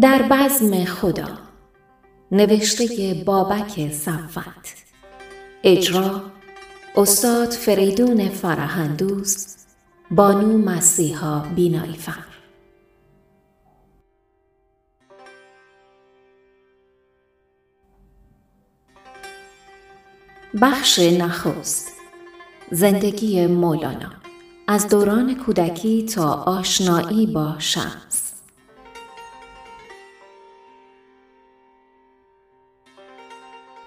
در بزم خدا. نوشته بابک صفت اجرا استاد فریدون فرهندوز بانو مسیحا بینایی فر بخش نخست زندگی مولانا. از دوران کودکی تا آشنایی با شمس.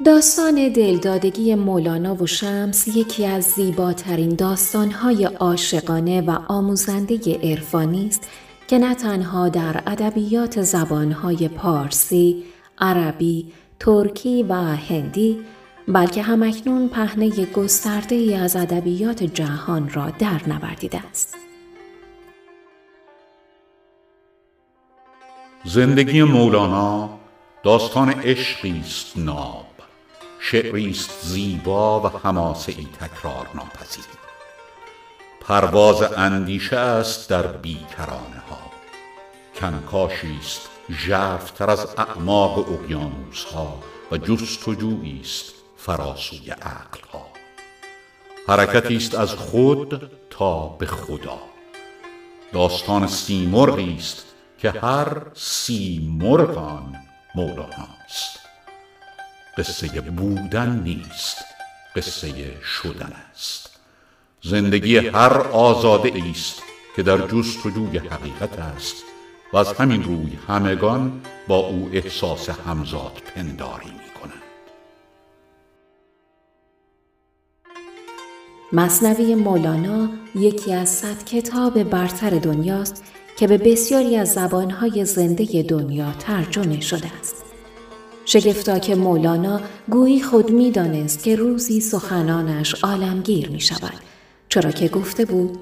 داستان دلدادگی مولانا و شمس یکی از زیباترین داستانهای عاشقانه و آموزنده عرفانی است که نه تنها در ادبیات زبانهای پارسی، عربی، ترکی و هندی بلکه همکنون پهنه گسترده ای از ادبیات جهان را در نوردیده است. زندگی مولانا داستان عشقی است ناب شعری است زیبا و حماسه ای تکرار ناپذیر پرواز اندیشه است در بیکرانه ها. کنکاشی ژرفتر از اعماق اقیانوس ها و جستجویی است فراسوی عقل ها. حرکتی است از خود تا به خدا. داستان سیمرغی است که هر سیمرغ آن مولاناست قصه بودن نیست قصه شدن است زندگی هر آزاده است که در جستجوی حقیقت است و از همین روی همگان با او احساس همزاد پنداری می کنند مصنوی مولانا یکی از صد کتاب برتر دنیاست که به بسیاری از زبانهای زنده دنیا ترجمه شده است. شگفتا که مولانا گویی خود می دانست که روزی سخنانش عالمگیر می شود چرا که گفته بود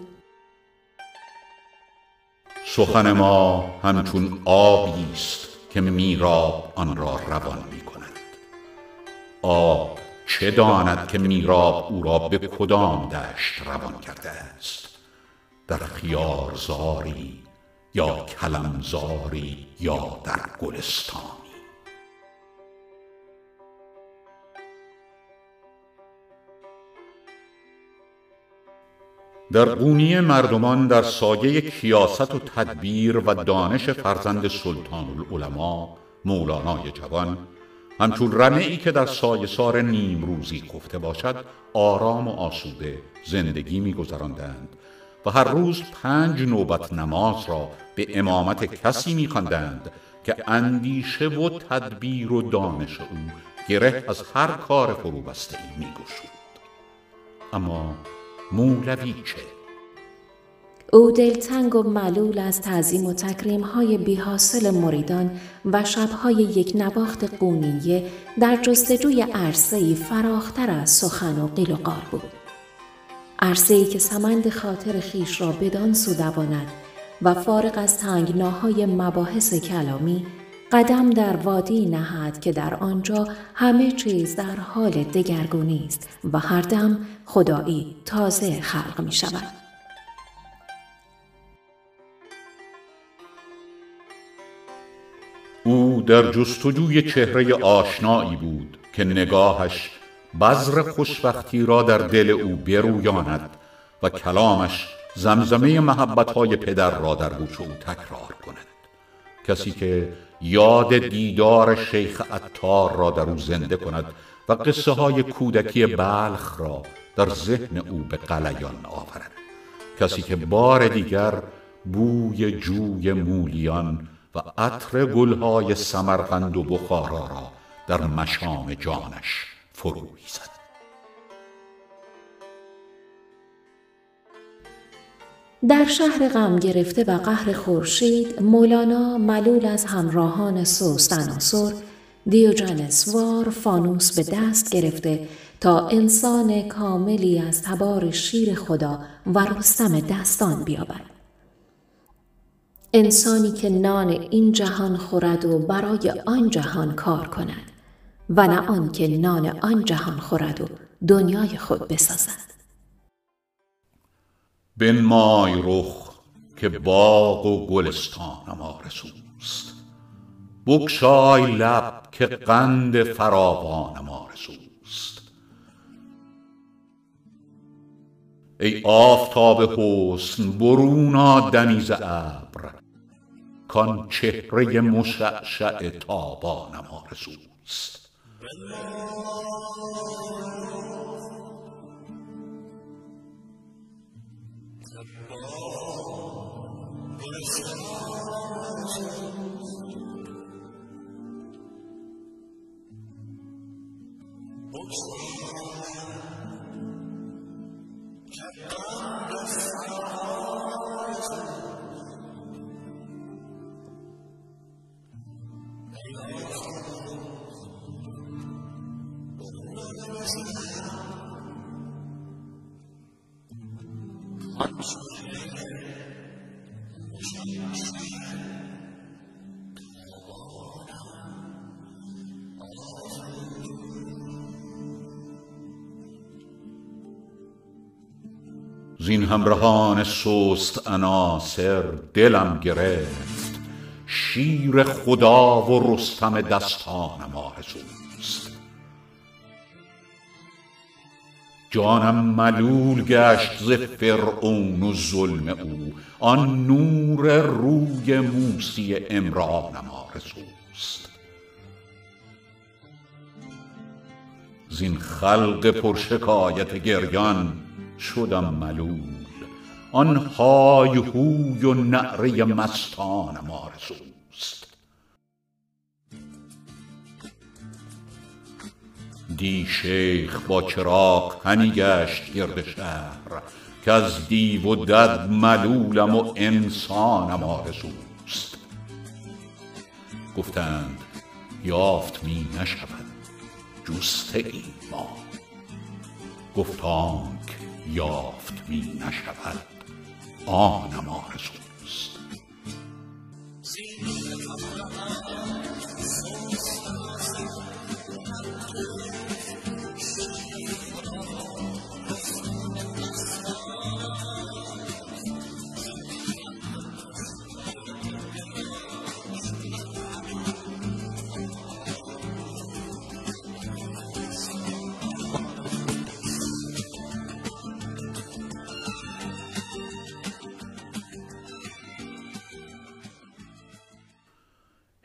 سخن ما همچون آبی است که میراب آن را روان می کند آب چه داند که میراب او را به کدام دشت روان کرده است؟ در خیارزاری یا کلمزاری یا در گلستان؟ در قونی مردمان در سایه کیاست و تدبیر و دانش فرزند سلطان العلماء مولانای جوان همچون رمعی که در سایه سار نیم روزی خفته باشد آرام و آسوده زندگی میگذراندند و هر روز پنج نوبت نماز را به امامت کسی میخواندند که اندیشه و تدبیر و دانش او گره از هر کار فروبسته ای میگشود. اما مولوی چه؟ او دلتنگ و معلول از تعظیم و تکریم های بیحاصل مریدان و شبهای یک نواخت قونیه در جستجوی عرصه‌ای فراختر از سخن و قیل و قال بود. عرصه‌ای که سمند خاطر خیش را بدان سو و فارغ از تنگناهای مباحث کلامی قدم در وادی نهد که در آنجا همه چیز در حال دگرگونی است و هر دم خدایی تازه خلق می شود. او در جستجوی چهره آشنایی بود که نگاهش بذر خوشبختی را در دل او برویاند و کلامش زمزمه محبتهای پدر را در گوش او تکرار کند کسی که یاد دیدار شیخ عطار را در او زنده کند و قصه های کودکی بلخ را در ذهن او به قلیان آورد. کسی که بار دیگر بوی جوی مولیان و عطر گلهای سمرقند و بخارا را در مشام جانش فرو زد در شهر غم گرفته و قهر خورشید مولانا ملول از همراهان سوس تناسر دیوجنسوار فانوس به دست گرفته تا انسان کاملی از تبار شیر خدا و رستم دستان بیابد. انسانی که نان این جهان خورد و برای آن جهان کار کند و نه آن که نان آن جهان خورد و دنیای خود بسازد. بنمای رخ که باغ و گلستانم آرزوست بگشای لب که قند فراوانم آرزوست ای آفتاب حسن برون آ دمی ز ابر کان چهره مشعشع تابانم آرزوست زین همرهان سست عناصر دلم گرفت. شیر خدا و رستم دستانم آرزوست جانم ملول گشت ز فرعون و ظلم او. آن نور روی موسی عمرانم آرزوست. زین خلق پر شکایت گریان شدم ملول. آن های هوی و نعره مستانم آرزوست. دی شیخ با چراغ همی گشت گرد شهر کز دیو و دد ملولم و انسانم آرزوست. گفتند یافت می نشود جسته ایم ما گفت آنک یافت می نشود آنم آرزوست.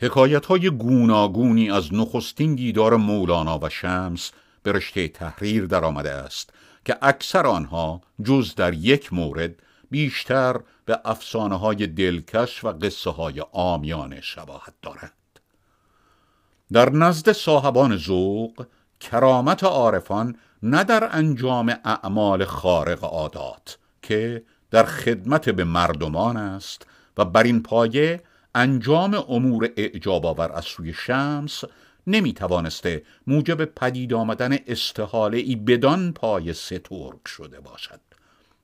حکایت های گوناگونی از نخستین دیدار مولانا و شمس به رشته تحریر در آمده است که اکثر آنها جز در یک مورد بیشتر به افسانه های دلکش و قصه های آمیانه شباهت دارند. در نزد صاحبان ذوق کرامت عارفان نه در انجام اعمال خارق عادات که در خدمت به مردمان است و بر این پایه انجام امور اعجاب آور از سوی شمس نمی توانسته موجب پدید آمدن استحاله ای بدان پای سترگ شده باشد.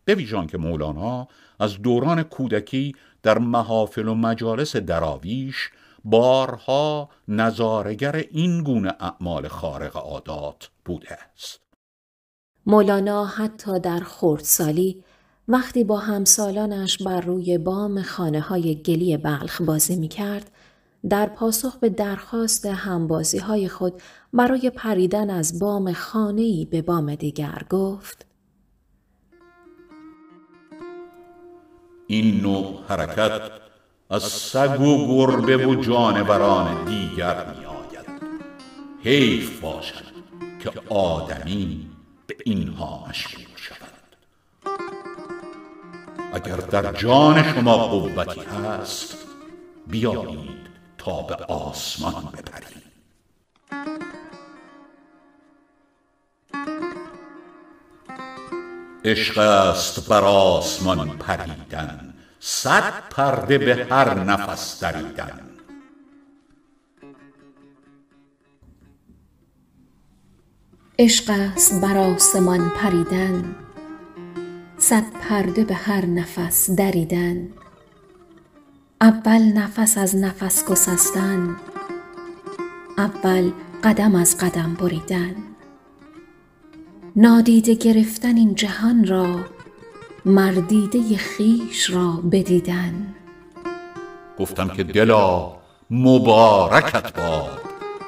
به ویژان که مولانا از دوران کودکی در محافل و مجالس دراویش بارها نظارگر این گونه اعمال خارق عادات بوده است. مولانا حتی در خردسالی وقتی با همسالانش بر روی بام خانه های گلی بلخ بازی می کرد، در پاسخ به درخواست همبازی های خود برای پریدن از بام خانه به بام دیگر گفت این نوع حرکت از سگ و گربه و جانوران دیگر می آید حیف باشد که آدمی به اینها شود اگر در جان شما قوتی هست بیایید تا به آسمان بپرید عشق است بر آسمان پریدن صد پرده به هر نفس دریدن. عشق است بر آسمان پریدن صد پرده به هر نفس دریدن. اول نفس از نفس گسستن اول قدم از قدم بریدن. نادیده گرفتن این جهان را مردیده خویش را بدیدن. گفتم که دلا مبارکت باد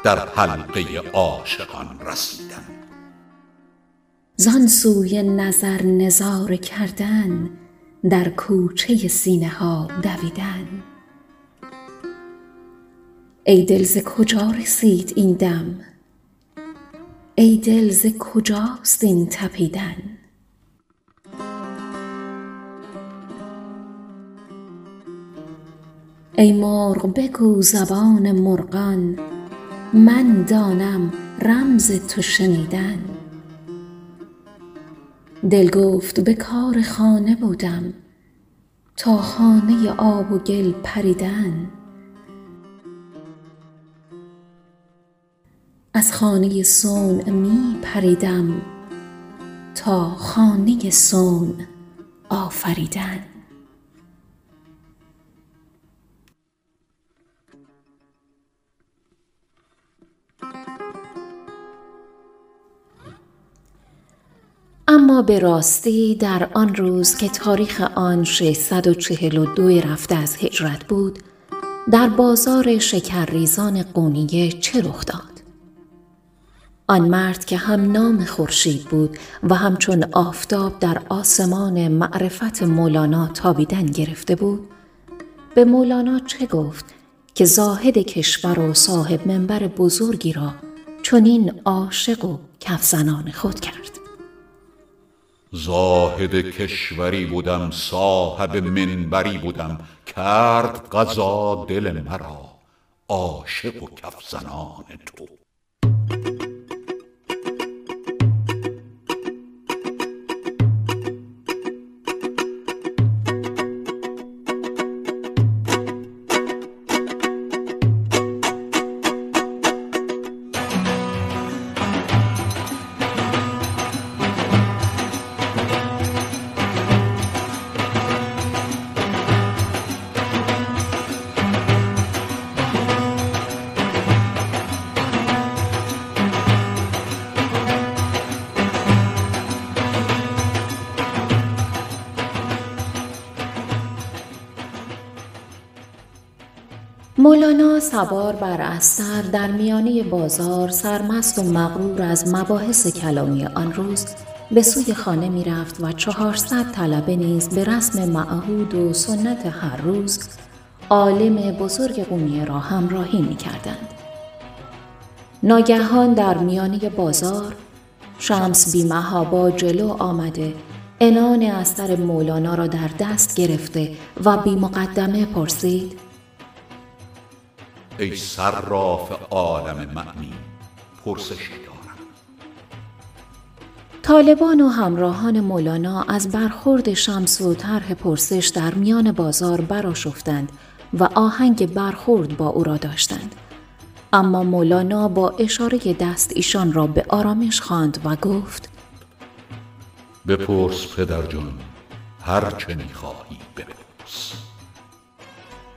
در حلقه عاشقان رسیدن. زان سوی نظر نظاره کردن در کوچه سینه ها دویدن. ای دل ز کجا رسید این دم؟ ای دل ز کجاست این تپیدن؟ ای مرغ بگو زبان مرغان من دانم رمز تو شنیدن. دل گفت به کار خانه بدم تا خانه آب و گل پریدن. از خانه صنع می پریدم تا خانه صنع آفریدن. به راستی در آن روز که تاریخ آن 642 رفته از هجرت بود در بازار شکرریزان قونیه چه رخ داد؟ آن مرد که هم نام خورشید بود و همچون آفتاب در آسمان معرفت مولانا تابیدن گرفته بود به مولانا چه گفت که زاهد کشور و صاحب منبر بزرگی را چنین عاشق و کفزنان خود کرد؟ زاهد کشوری بودم صاحب منبری بودم کرد قضا دل مرا عاشق و کفزنان تو. مولانا سوار بر استر در میانه بازار سرمست و مغرور از مباحث کلامی آن روز به سوی خانه می رفت و چهارصد طلبه نیز به رسم معهود و سنت هر روز عالم بزرگ قومیه را همراهی می کردند. ناگهان در میانه بازار شمس بی با جلو آمده انان استر مولانا را در دست گرفته و بی مقدمه پرسید ای صراف عالم معنی پرسشی دارم. طالبان و همراهان مولانا از برخورد شمس و طرح پرسش در میان بازار براشفتند و آهنگ برخورد با او را داشتند. اما مولانا با اشاره دست ایشان را به آرامش خواند و گفت بپرس پدر جان هر چه می‌خواهی بپرس.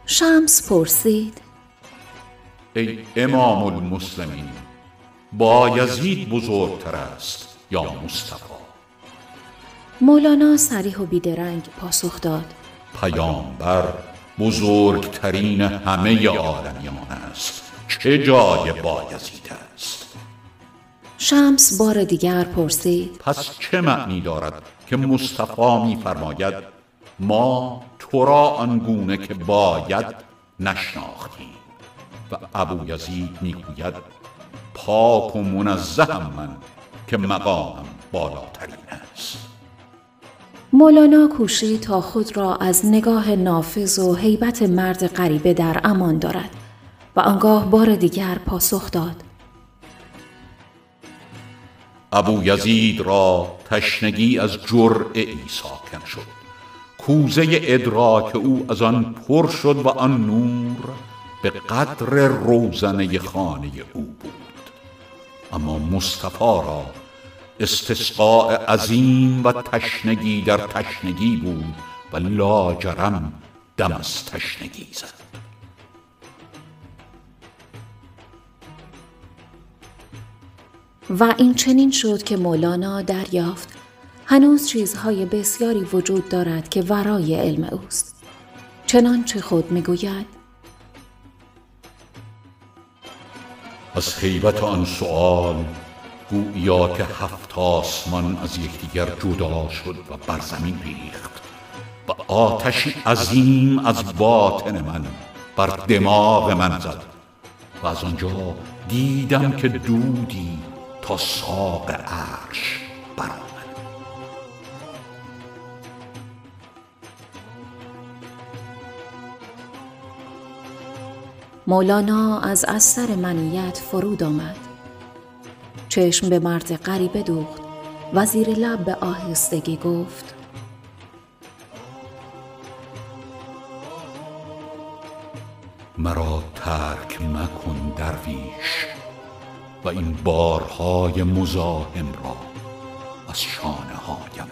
شمس پرسید ای امام المسلمین با یزید بزرگتر است یا مصطفی؟ مولانا سریح و بیدرنگ پاسخ داد. پیامبر بزرگترین همه عالمیان است. چه جای با یزید است؟ شمس بار دیگر پرسید. پس چه معنی دارد که مصطفی میفرماید ما تو را آنگونه که باید نشناختیم؟ و ابو یزید می‌گوید پاک و منزهم من که مقامم بالاترین است. مولانا کوشید تا خود را از نگاه نافذ و حیبت مرد غریبه در امان دارد و آنگاه بار دیگر پاسخ داد. ابو یزید را تشنگی از جرعه ای ساکن شد. کوزه ادراک او از آن پر شد و آن نور به قدر روزنه خانه او بود. اما مصطفی را استسقاء عظیم و تشنگی در تشنگی بود و لاجرم دم از تشنگی زد. و این چنین شد که مولانا دریافت هنوز چیزهای بسیاری وجود دارد که ورای علم اوست. چنانچه خود می‌گوید از حیبت آن سؤال گویا که هفت آسمان از یکدیگر جدا شد و بر زمین ریخت و آتشی عظیم از باطن من بر دماغ من زد و از آنجا دیدم که دودی تا ساق عرش برآمد. مولانا از اثر منیت فرود آمد. چشم به مرد غریبه دوخت. و زیر لب به آهستگی گفت مرا ترک مکن درویش و این بارهای مزاحم را از شانه هایم